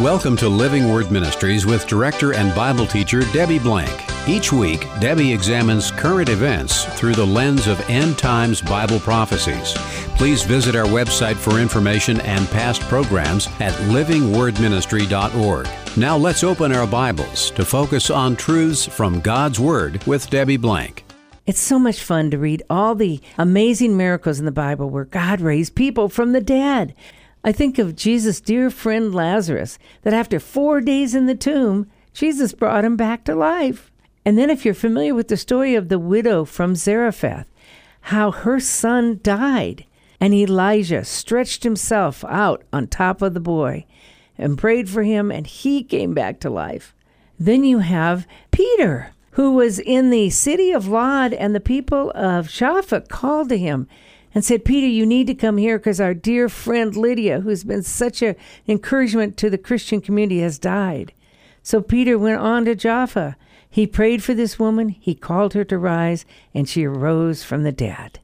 Welcome to Living Word Ministries with director and Bible teacher Debbie Blank. Each week, Debbie examines current events through the lens of end times Bible prophecies. Please visit our website for information and past programs at livingwordministry.org. Now let's open our Bibles to focus on truths from God's Word with Debbie Blank. It's so much fun to read all the amazing miracles in the Bible where God raised people from the dead. I think of Jesus' dear friend Lazarus, that after four days in the tomb, Jesus brought him back to life. And then, if you're familiar with the story of the widow from Zarephath, how her son died, and Elijah stretched himself out on top of the boy and prayed for him, and he came back to life. Then you have Peter, who was in the city of Lod, and the people of Jaffa called to him and said, Peter, you need to come here because our dear friend Lydia, who's been such an encouragement to the Christian community, has died. So Peter went on to Jaffa. He prayed for this woman, he called her to rise, and she arose from the dead.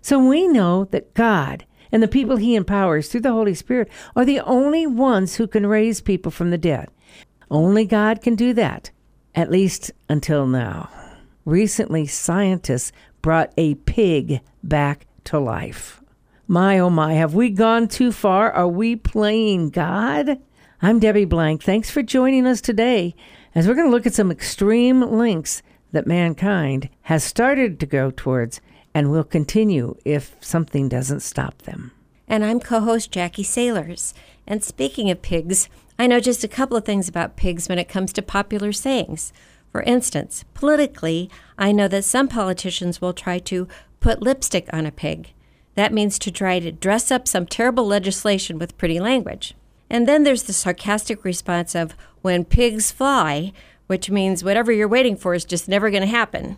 So we know that God and the people he empowers through the Holy Spirit are the only ones who can raise people from the dead. Only God can do that, at least until now. Recently, scientists brought a pig back to life. My oh my, have we gone too far? Are we playing God? I'm Debbie Blank. Thanks for joining us today as we're going to look at some extreme links that mankind has started to go towards and will continue if something doesn't stop them. And I'm co host Jackie Sailors. And speaking of pigs, I know just a couple of things about pigs when it comes to popular sayings. For instance, politically, I know that some politicians will try to put lipstick on a pig. That means to try to dress up some terrible legislation with pretty language. And then there's the sarcastic response of when pigs fly, which means whatever you're waiting for is just never going to happen.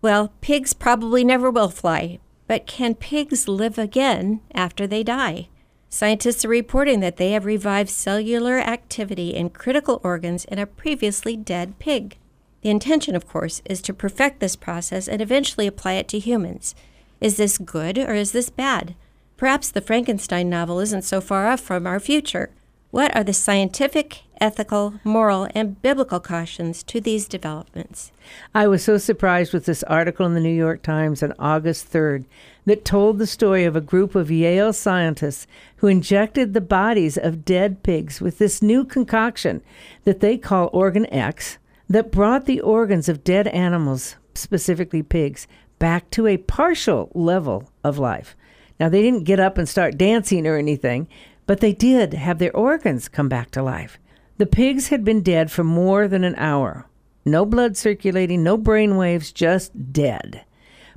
Well, pigs probably never will fly, but can pigs live again after they die? Scientists are reporting that they have revived cellular activity in critical organs in a previously dead pig. The intention, of course, is to perfect this process and eventually apply it to humans. Is this good or is this bad? Perhaps the Frankenstein novel isn't so far off from our future. What are the scientific, ethical, moral, and biblical cautions to these developments? I was so surprised with this article in the New York Times on August 3rd that told the story of a group of Yale scientists who injected the bodies of dead pigs with this new concoction that they call OrganEx that brought the organs of dead animals, specifically pigs, back to a partial level of life. Now, they didn't get up and start dancing or anything, but they did have their organs come back to life. The pigs had been dead for more than an hour. No blood circulating, no brain waves, just dead.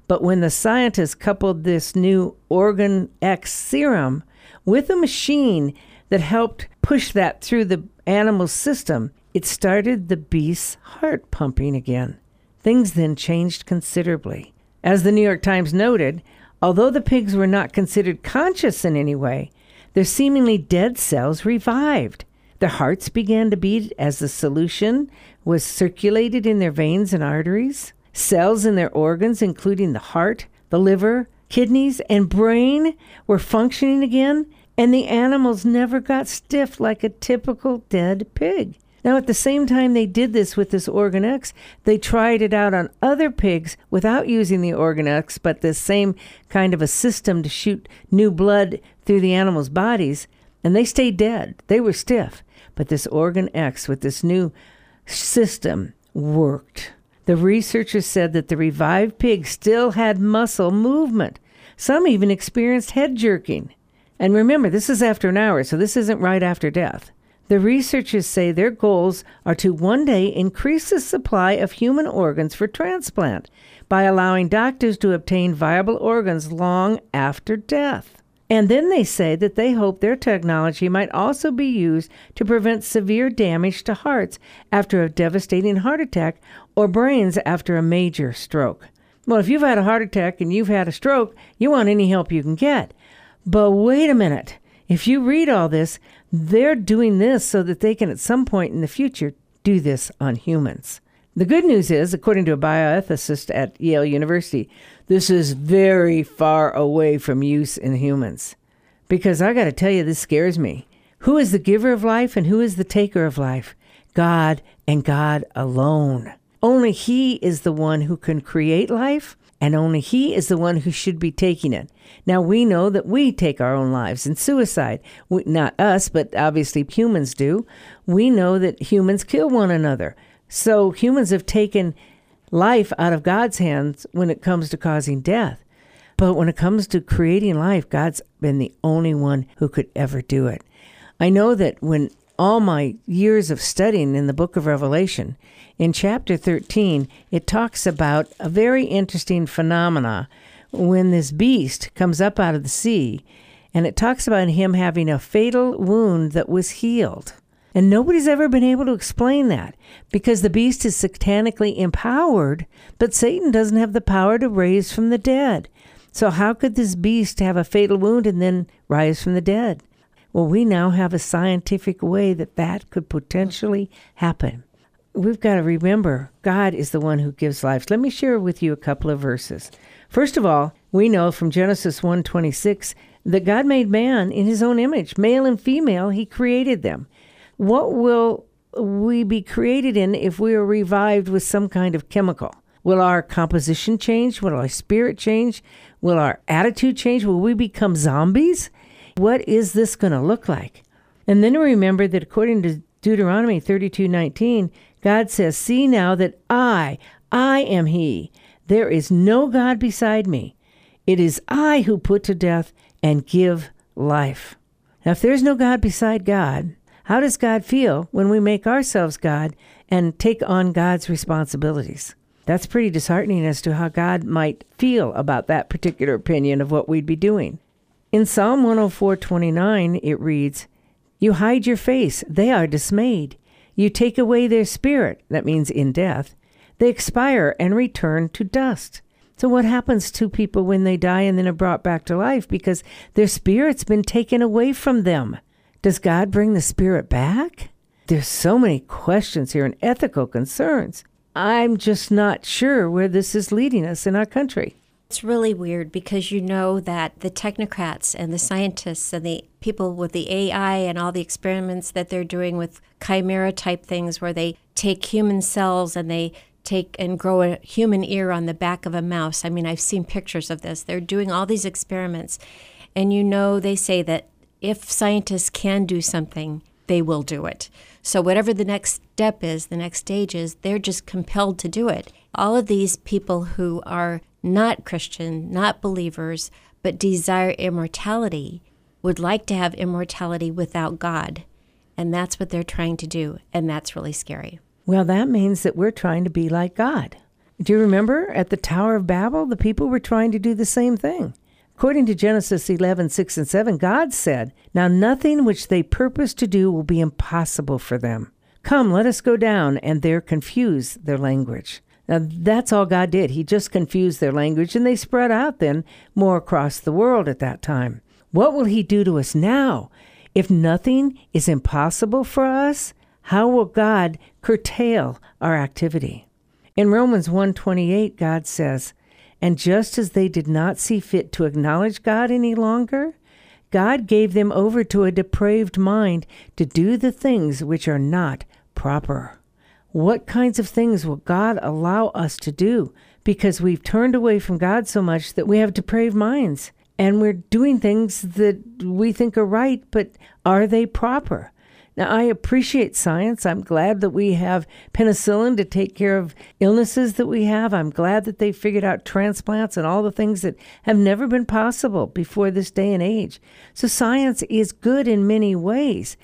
But when the scientists coupled this new Organ X serum with a machine that helped push that through the animal's system, it started the beast's heart pumping again. Things then changed considerably. As the New York Times noted, although the pigs were not considered conscious in any way, their seemingly dead cells revived. Their hearts began to beat as the solution was circulated in their veins and arteries. Cells in their organs, including the heart, the liver, kidneys, and brain, were functioning again, and the animals never got stiff like a typical dead pig. Now, at the same time they did this with this OrganEx, they tried it out on other pigs without using the OrganEx, but this same kind of a system to shoot new blood through the animals' bodies, and they stayed dead. They were stiff. But this OrganEx with this new system worked. The researchers said that the revived pigs still had muscle movement. Some even experienced head jerking. And remember, this is after an hour, so this isn't right after death. The researchers say their goals are to one day increase the supply of human organs for transplant by allowing doctors to obtain viable organs long after death. And then they say that they hope their technology might also be used to prevent severe damage to hearts after a devastating heart attack or brains after a major stroke. Well, if you've had a heart attack and you've had a stroke, you want any help you can get. But wait a minute. If you read all this, they're doing this so that they can, at some point in the future, do this on humans. The good news is, according to a bioethicist at Yale University, this is very far away from use in humans. Because I got to tell you, this scares me. Who is the giver of life and who is the taker of life? God and God alone. Only He is the one who can create life, and only He is the one who should be taking it. Now, we know that we take our own lives in suicide. We, not us, but obviously humans do. We know that humans kill one another. So humans have taken life out of God's hands when it comes to causing death. But when it comes to creating life, God's been the only one who could ever do it. I know that when all my years of studying in the book of Revelation, in chapter 13, it talks about a very interesting phenomena when this beast comes up out of the sea, and it talks about him having a fatal wound that was healed. And nobody's ever been able to explain that because the beast is satanically empowered, but Satan doesn't have the power to raise from the dead. So, how could this beast have a fatal wound and then rise from the dead? Well, we now have a scientific way that that could potentially happen. We've got to remember God is the one who gives life. Let me share with you a couple of verses. First of all, we know from Genesis 1:26 that God made man in his own image, male and female, he created them. What will we be created in if we are revived with some kind of chemical? Will our composition change? Will our spirit change? Will our attitude change? Will we become zombies? What is this going to look like? And then remember that according to Deuteronomy 32:19, God says, "See now that I, I am he. There is no god beside me. It is I who put to death and give life." Now, if there's no God beside God, how does God feel when we make ourselves God and take on God's responsibilities? That's pretty disheartening as to how God might feel about that particular opinion of what we'd be doing. In Psalm 104:29 it reads, "You hide your face, they are dismayed. You take away their spirit, that means in death. They expire and return to dust." So what happens to people when they die and then are brought back to life because their spirit's been taken away from them? Does God bring the spirit back? There's so many questions here and ethical concerns. I'm just not sure where this is leading us in our country. It's really weird because you know that the technocrats and the scientists and the people with the AI and all the experiments that they're doing with chimera type things where they take human cells and they take and grow a human ear on the back of a mouse. I mean, I've seen pictures of this. They're doing all these experiments. And you know, they say that if scientists can do something, they will do it. So, whatever the next step is, the next stage is, they're just compelled to do it. All of these people who are not Christian, not believers, but desire immortality would like to have immortality without God. And that's what they're trying to do. And that's really scary. Well, that means that we're trying to be like God. Do you remember at the Tower of Babel, the people were trying to do the same thing? According to Genesis 11, 6 and 7, God said, Now nothing which they purpose to do will be impossible for them. Come, let us go down, and there confuse their language. Now, that's all God did. He just confused their language, and they spread out then more across the world at that time. What will He do to us now? If nothing is impossible for us, how will God curtail our activity? In Romans 1:28 God says, and just as they did not see fit to acknowledge God any longer, God gave them over to a depraved mind to do the things which are not proper. What kinds of things will God allow us to do? Because we've turned away from God so much that we have depraved minds and we're doing things that we think are right, but are they proper? Now, I appreciate science. I'm glad that we have penicillin to take care of illnesses that we have. I'm glad that they figured out transplants and all the things that have never been possible before this day and age. So, science is good in many ways.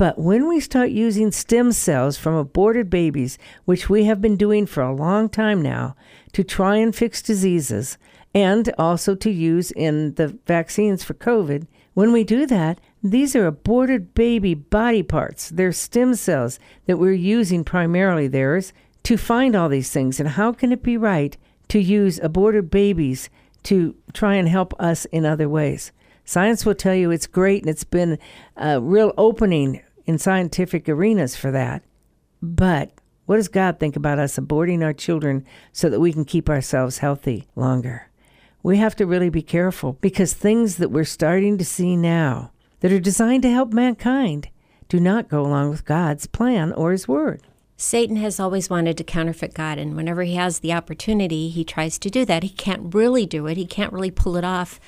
But when we start using stem cells from aborted babies, which we have been doing for a long time now, to try and fix diseases and also to use in the vaccines for COVID, when we do that, these are aborted baby body parts. They're stem cells that we're using primarily theirs to find all these things. And how can it be right to use aborted babies to try and help us in other ways? Science will tell you it's great and it's been a real opening in scientific arenas for that. But what does God think about us aborting our children so that we can keep ourselves healthy longer? We have to really be careful because things that we're starting to see now that are designed to help mankind do not go along with God's plan or His Word. Satan has always wanted to counterfeit God, and whenever he has the opportunity, he tries to do that. He can't really do it, he can't really pull it off.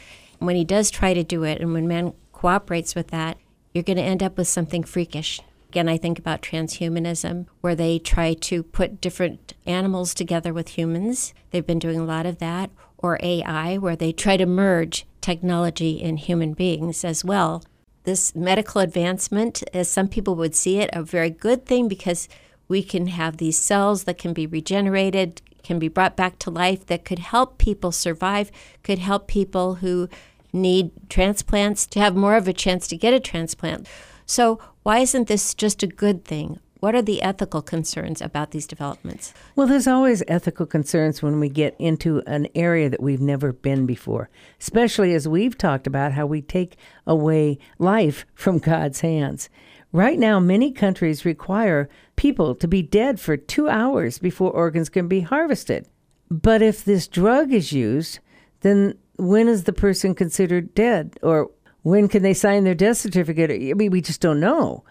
When he does try to do it, and when man cooperates with that, you're going to end up with something freakish. Again, I think about transhumanism, where they try to put different animals together with humans. They've been doing a lot of that. Or AI, where they try to merge technology and human beings as well. This medical advancement, as some people would see it, a very good thing because we can have these cells that can be regenerated, can be brought back to life, that could help people survive, could help people who need transplants to have more of a chance to get a transplant. So, why isn't this just a good thing? What are the ethical concerns about these developments? Well, there's always ethical concerns when we get into an area that we've never been before, especially as we've talked about how we take away life from God's hands. Right now, many countries require people to be dead for two hours before organs can be harvested. But if this drug is used, then when is the person considered dead? Or when can they sign their death certificate? I mean, we just don't know.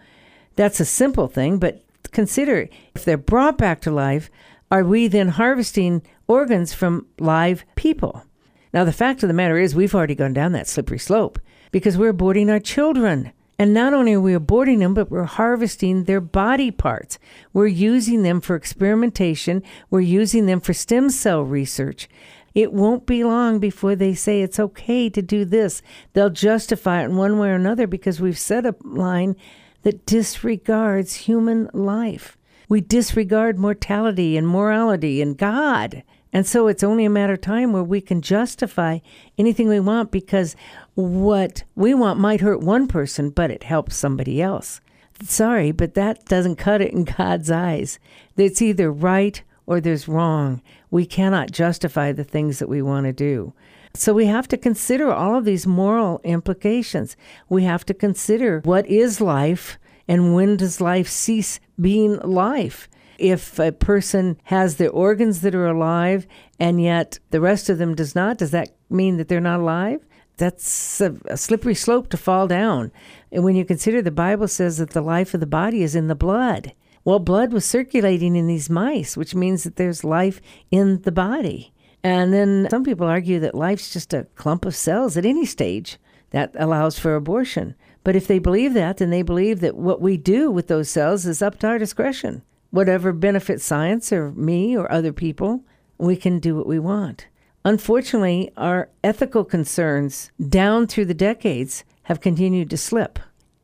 That's a simple thing, but consider if they're brought back to life, are we then harvesting organs from live people? Now, the fact of the matter is, we've already gone down that slippery slope because we're aborting our children. And not only are we aborting them, but we're harvesting their body parts. We're using them for experimentation, we're using them for stem cell research. It won't be long before they say it's okay to do this. They'll justify it in one way or another because we've set a line that disregards human life. We disregard mortality and morality and God. And so it's only a matter of time where we can justify anything we want because what we want might hurt one person, but it helps somebody else. Sorry, but that doesn't cut it in God's eyes. It's either right or there's wrong. We cannot justify the things that we want to do. So we have to consider all of these moral implications. We have to consider what is life and when does life cease being life. If a person has their organs that are alive and yet the rest of them does not, does that mean that they're not alive? That's a, a slippery slope to fall down. And when you consider the Bible says that the life of the body is in the blood. Well, blood was circulating in these mice, which means that there's life in the body. And then some people argue that life's just a clump of cells at any stage that allows for abortion. But if they believe that, then they believe that what we do with those cells is up to our discretion. Whatever benefits science or me or other people, we can do what we want. Unfortunately, our ethical concerns down through the decades have continued to slip.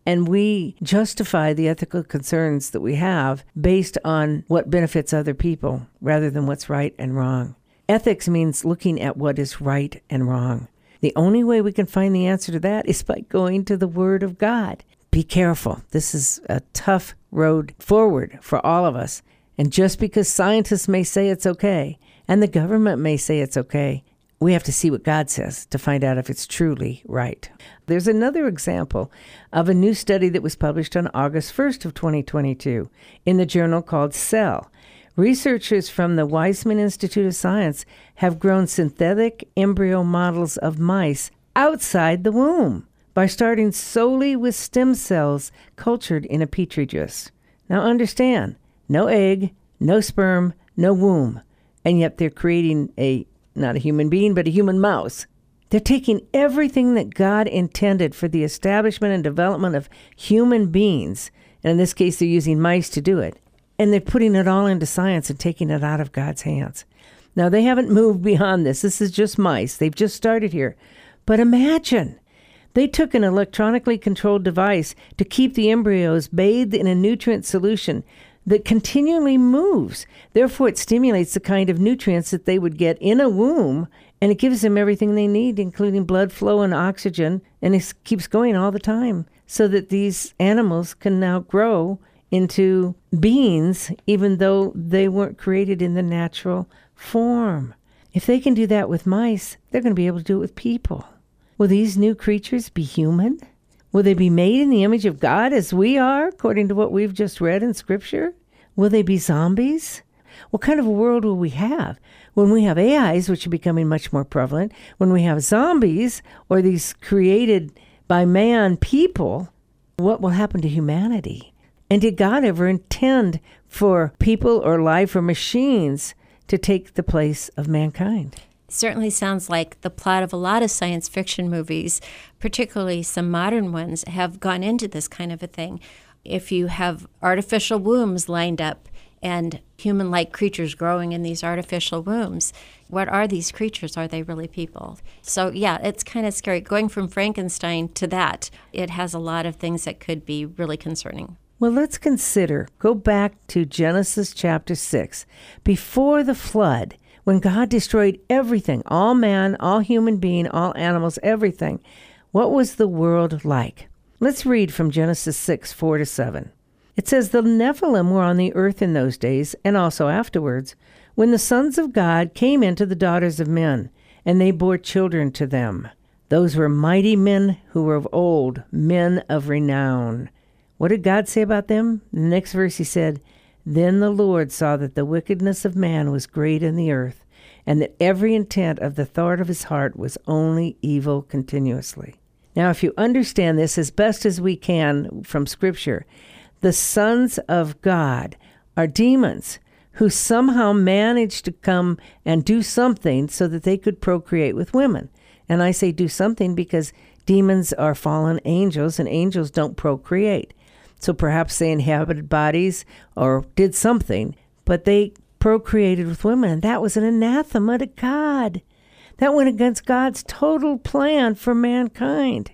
And we justify the ethical concerns that we have based on what benefits other people rather than what's right and wrong. Ethics means looking at what is right and wrong. The only way we can find the answer to that is by going to the Word of God. Be careful. This is a tough road forward for all of us. And just because scientists may say it's okay, and the government may say it's okay, we have to see what God says to find out if it's truly right. There's another example of a new study that was published on August 1st of 2022 in the journal called Cell. Researchers from the Weizmann Institute of Science have grown synthetic embryo models of mice outside the womb by starting solely with stem cells cultured in a petri dish. Now understand, no egg, no sperm, no womb, and yet they're creating a not a human being, but a human mouse. They're taking everything that God intended for the establishment and development of human beings, and in this case, they're using mice to do it, and they're putting it all into science and taking it out of God's hands. Now, they haven't moved beyond this. This is just mice. They've just started here. But imagine they took an electronically controlled device to keep the embryos bathed in a nutrient solution that continually moves. Therefore, it stimulates the kind of nutrients that they would get in a womb, and it gives them everything they need, including blood flow and oxygen, and it keeps going all the time so that these animals can now grow into beings, even though they weren't created in the natural form. If they can do that with mice, they're going to be able to do it with people. Will these new creatures be human? Will they be made in the image of God as we are, according to what we've just read in Scripture? Will they be zombies? What kind of a world will we have when we have AIs, which are becoming much more prevalent, when we have zombies or these created by man people, what will happen to humanity? And did God ever intend for people or life or machines to take the place of mankind? Certainly sounds like the plot of a lot of science fiction movies, particularly some modern ones, have gone into this kind of a thing. If you have artificial wombs lined up and human like creatures growing in these artificial wombs, what are these creatures? Are they really people? So, yeah, it's kind of scary. Going from Frankenstein to that, it has a lot of things that could be really concerning. Well, let's consider, go back to Genesis chapter 6. Before the flood, when God destroyed everything, all man, all human being, all animals, everything, what was the world like? Let's read from Genesis 6 4 to 7. It says, The Nephilim were on the earth in those days, and also afterwards, when the sons of God came into the daughters of men, and they bore children to them. Those were mighty men who were of old, men of renown. What did God say about them? In The next verse he said, then the Lord saw that the wickedness of man was great in the earth, and that every intent of the thought of his heart was only evil continuously. Now, if you understand this as best as we can from Scripture, the sons of God are demons who somehow managed to come and do something so that they could procreate with women. And I say do something because demons are fallen angels and angels don't procreate. So perhaps they inhabited bodies or did something, but they procreated with women, and that was an anathema to God. That went against God's total plan for mankind.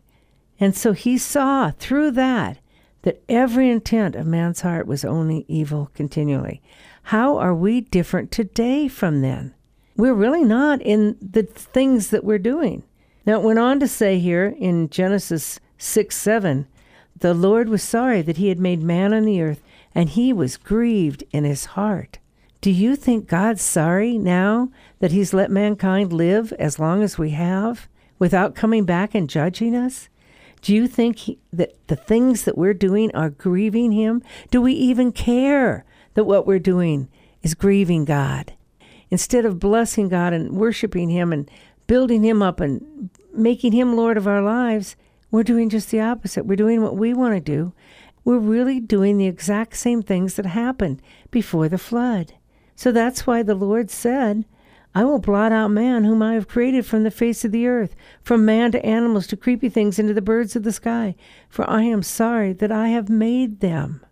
And so he saw through that that every intent of man's heart was only evil continually. How are we different today from then? We're really not in the things that we're doing. Now, it went on to say here in Genesis 6 7 the Lord was sorry that he had made man on the earth, and he was grieved in his heart. Do you think God's sorry now that he's let mankind live as long as we have without coming back and judging us? Do you think he, that the things that we're doing are grieving him? Do we even care that what we're doing is grieving God? Instead of blessing God and worshiping him and building him up and making him Lord of our lives, we're doing just the opposite. We're doing what we want to do. We're really doing the exact same things that happened before the flood. So that's why the Lord said, I will blot out man whom I have created from the face of the earth, from man to animals to creepy things and to the birds of the sky, for I am sorry that I have made them.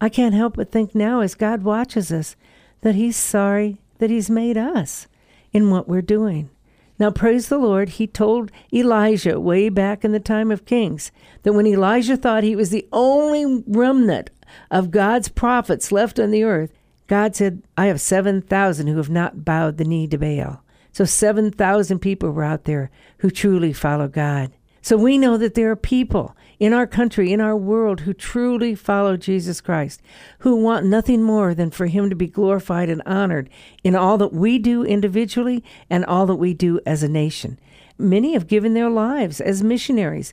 I can't help but think now, as God watches us, that He's sorry that He's made us in what we're doing. Now, praise the Lord, he told Elijah way back in the time of Kings that when Elijah thought he was the only remnant of God's prophets left on the earth, God said, I have 7,000 who have not bowed the knee to Baal. So 7,000 people were out there who truly follow God. So we know that there are people in our country, in our world, who truly follow Jesus Christ, who want nothing more than for him to be glorified and honored in all that we do individually and all that we do as a nation. Many have given their lives as missionaries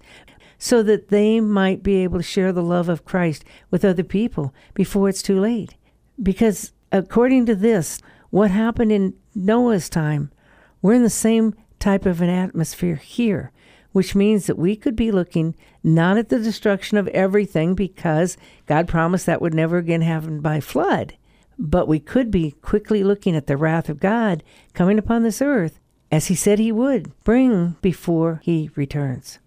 so that they might be able to share the love of Christ with other people before it's too late. Because according to this, what happened in Noah's time, we're in the same type of an atmosphere here which means that we could be looking not at the destruction of everything because God promised that would never again happen by flood, but we could be quickly looking at the wrath of God coming upon this earth as he said he would bring before he returns.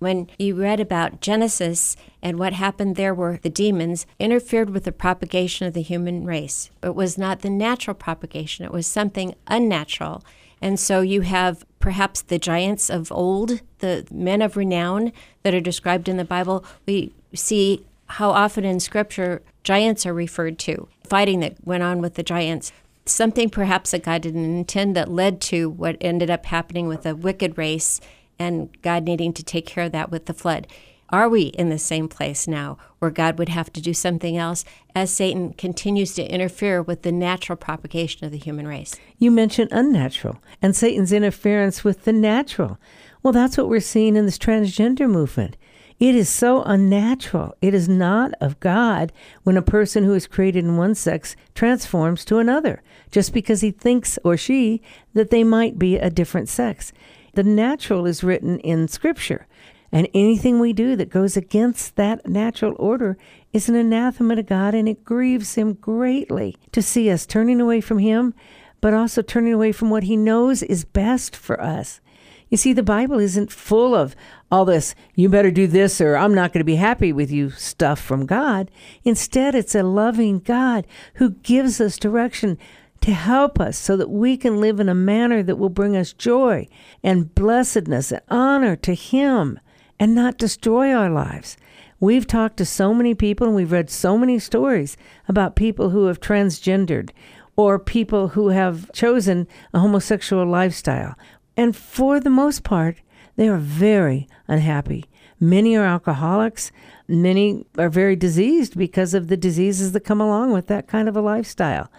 When you read about Genesis and what happened there where the demons interfered with the propagation of the human race, it was not the natural propagation, it was something unnatural. And so you have perhaps the giants of old, the men of renown that are described in the Bible. We see how often in Scripture giants are referred to, fighting that went on with the giants. Something perhaps that God didn't intend that led to what ended up happening with a wicked race and God needing to take care of that with the flood. Are we in the same place now where God would have to do something else as Satan continues to interfere with the natural propagation of the human race? You mentioned unnatural and Satan's interference with the natural. Well, that's what we're seeing in this transgender movement. It is so unnatural. It is not of God when a person who is created in one sex transforms to another, just because he thinks or she that they might be a different sex. The natural is written in Scripture. And anything we do that goes against that natural order is an anathema to God, and it grieves Him greatly to see us turning away from Him, but also turning away from what He knows is best for us. You see, the Bible isn't full of all this, you better do this or I'm not going to be happy with you stuff from God. Instead, it's a loving God who gives us direction to help us so that we can live in a manner that will bring us joy and blessedness and honor to Him and not destroy our lives. We've talked to so many people and we've read so many stories about people who have transgendered or people who have chosen a homosexual lifestyle. And for the most part, they are very unhappy. Many are alcoholics. Many are very diseased because of the diseases that come along with that kind of a lifestyle.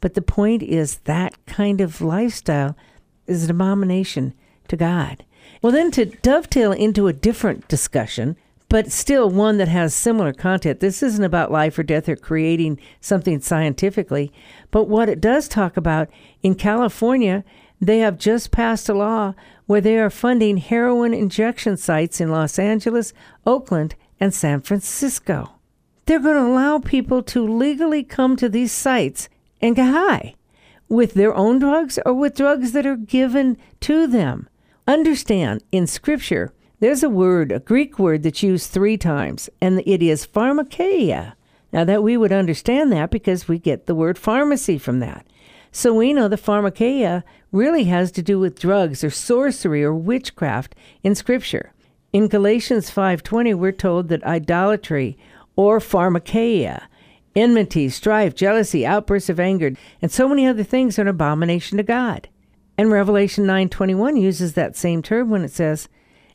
But the point is that kind of lifestyle is an abomination to God. Well, then to dovetail into a different discussion, but still one that has similar content. This isn't about life or death or creating something scientifically, but what it does talk about in California, they have just passed a law where they are funding heroin injection sites in Los Angeles, Oakland, and San Francisco. They're going to allow people to legally come to these sites and get high with their own drugs or with drugs that are given to them. Understand, in Scripture, there's a word, a Greek word that's used three times, and it is pharmakeia. Now, that we would understand that because we get the word pharmacy from that. So we know the pharmakeia really has to do with drugs or sorcery or witchcraft in Scripture. In Galatians 5:20, we're told that idolatry or pharmakeia enmity, strife, jealousy, outbursts of anger, and so many other things are an abomination to God. And Revelation 9:21 uses that same term when it says,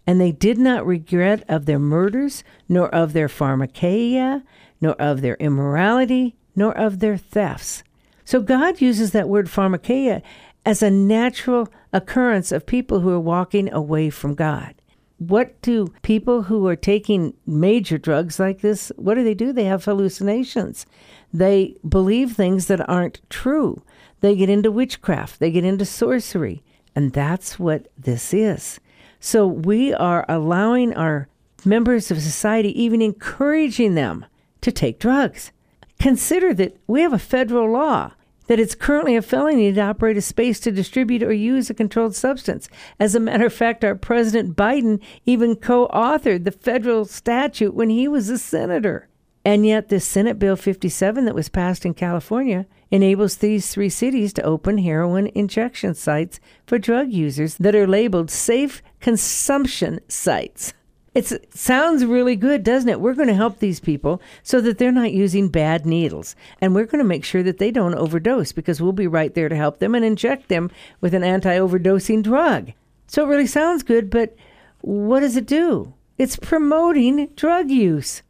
"And they did not regret of their murders, nor of their pharmakeia, nor of their immorality, nor of their thefts." So God uses that word pharmakeia as a natural occurrence of people who are walking away from God. What do people who are taking major drugs like this what do they do? They have hallucinations they believe things that aren't true. They get into witchcraft. They get into sorcery. And that's what this is. So we are allowing our members of society even encouraging them to take drugs. Consider that we have a federal law that it's currently a felony to operate a space to distribute or use a controlled substance. As a matter of fact, our President Biden even co authored the federal statute when he was a senator. And yet, this Senate Bill 57 that was passed in California enables these three cities to open heroin injection sites for drug users that are labeled safe consumption sites. It sounds really good, doesn't it? We're going to help these people so that they're not using bad needles. And we're going to make sure that they don't overdose because we'll be right there to help them and inject them with an anti overdosing drug. So it really sounds good, but what does it do? It's promoting drug use.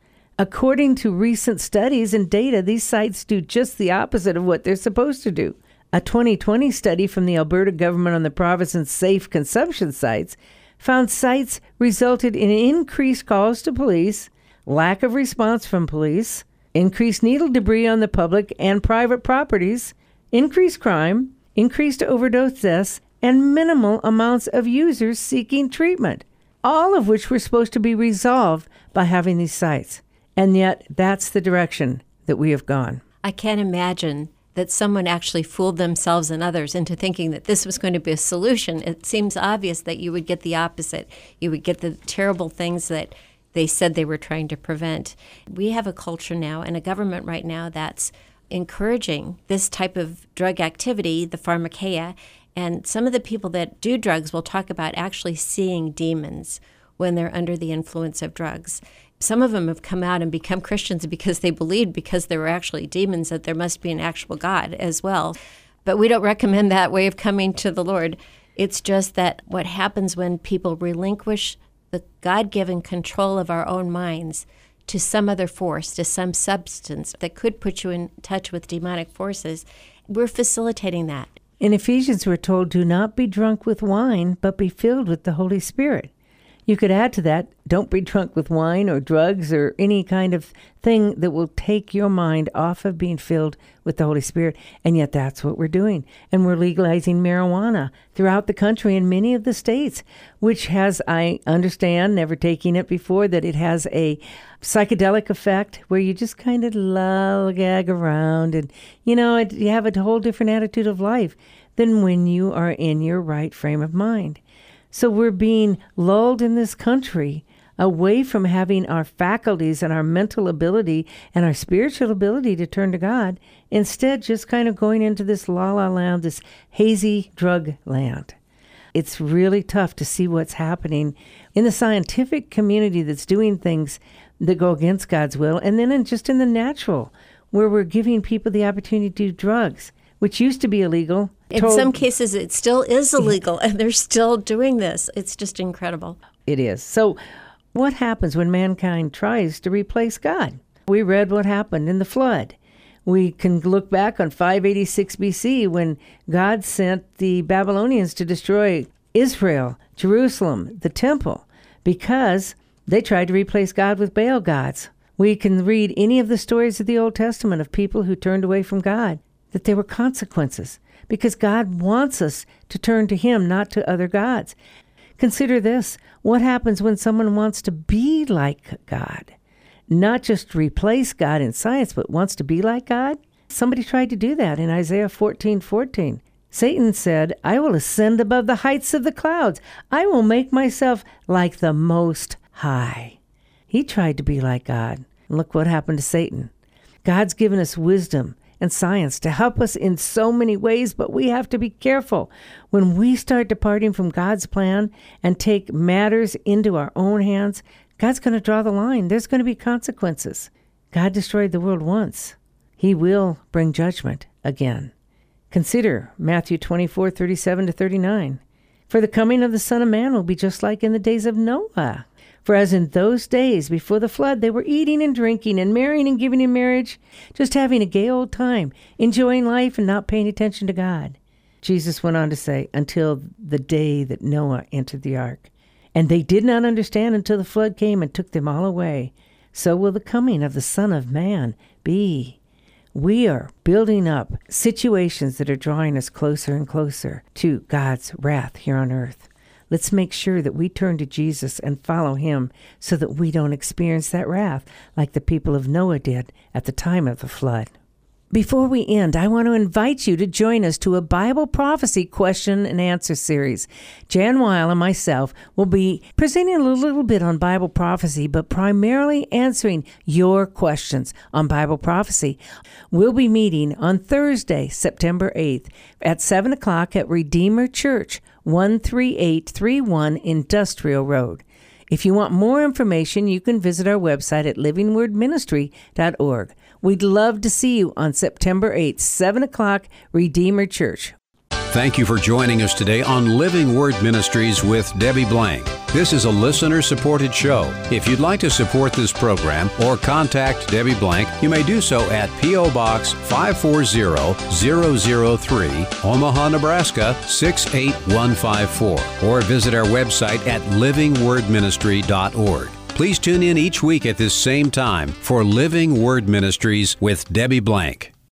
According to recent studies and data, these sites do just the opposite of what they're supposed to do. A 2020 study from the Alberta government on the province's safe consumption sites found sites resulted in increased calls to police, lack of response from police, increased needle debris on the public and private properties, increased crime, increased overdose deaths, and minimal amounts of users seeking treatment, all of which were supposed to be resolved by having these sites. And yet, that's the direction that we have gone. I can't imagine that someone actually fooled themselves and others into thinking that this was going to be a solution. It seems obvious that you would get the opposite. You would get the terrible things that they said they were trying to prevent. We have a culture now and a government right now that's encouraging this type of drug activity, the pharmakeia. And some of the people that do drugs will talk about actually seeing demons when they're under the influence of drugs some of them have come out and become Christians because they believed because there were actually demons that there must be an actual God as well. But we don't recommend that way of coming to the Lord. It's just that what happens when people relinquish the God given control of our own minds to some other force, to some substance that could put you in touch with demonic forces, we're facilitating that. In Ephesians, we're told, Do not be drunk with wine, but be filled with the Holy Spirit. You could add to that don't be drunk with wine or drugs or any kind of thing that will take your mind off of being filled with the Holy Spirit. And yet, that's what we're doing. And we're legalizing marijuana throughout the country in many of the states, which has, I understand, never taking it before, that it has a psychedelic effect where you just kind of lollygag around and, you know, it, you have a whole different attitude of life than when you are in your right frame of mind. So we're being lulled in this country away from having our faculties and our mental ability and our spiritual ability to turn to God, instead, just kind of going into this la la land, this hazy drug land. It's really tough to see what's happening in the scientific community that's doing things that go against God's will, and then in, just in the natural, where we're giving people the opportunity to do drugs, which used to be illegal. In told, some cases, it still is illegal, and they're still doing this. It's just incredible. It is. So, what happens when mankind tries to replace God? We read what happened in the flood. We can look back on 586 BC when God sent the Babylonians to destroy Israel, Jerusalem, the temple, because they tried to replace God with Baal gods. We can read any of the stories of the Old Testament of people who turned away from God, that there were consequences, because God wants us to turn to Him, not to other gods. Consider this what happens when someone wants to be like God? Not just replace God in science, but wants to be like God? Somebody tried to do that in Isaiah 14 14. Satan said, I will ascend above the heights of the clouds. I will make myself like the Most High. He tried to be like God. And look what happened to Satan. God's given us wisdom and science to help us in so many ways, but we have to be careful. When we start departing from God's plan and take matters into our own hands, God's going to draw the line. There's going to be consequences. God destroyed the world once, He will bring judgment again. Consider Matthew 24 37 to 39. For the coming of the Son of Man will be just like in the days of Noah. For as in those days before the flood, they were eating and drinking and marrying and giving in marriage, just having a gay old time, enjoying life and not paying attention to God. Jesus went on to say, until the day that Noah entered the ark. And they did not understand until the flood came and took them all away. So will the coming of the Son of Man be. We are building up situations that are drawing us closer and closer to God's wrath here on earth. Let's make sure that we turn to Jesus and follow him so that we don't experience that wrath like the people of Noah did at the time of the flood. Before we end, I want to invite you to join us to a Bible prophecy question and answer series. Jan Weil and myself will be presenting a little bit on Bible prophecy, but primarily answering your questions on Bible prophecy. We'll be meeting on Thursday, September 8th at 7 o'clock at Redeemer Church, 13831 Industrial Road. If you want more information, you can visit our website at livingwordministry.org. We'd love to see you on September 8th, 7 o'clock, Redeemer Church. Thank you for joining us today on Living Word Ministries with Debbie Blank. This is a listener supported show. If you'd like to support this program or contact Debbie Blank, you may do so at P.O. Box 540003, Omaha, Nebraska 68154, or visit our website at livingwordministry.org. Please tune in each week at this same time for Living Word Ministries with Debbie Blank.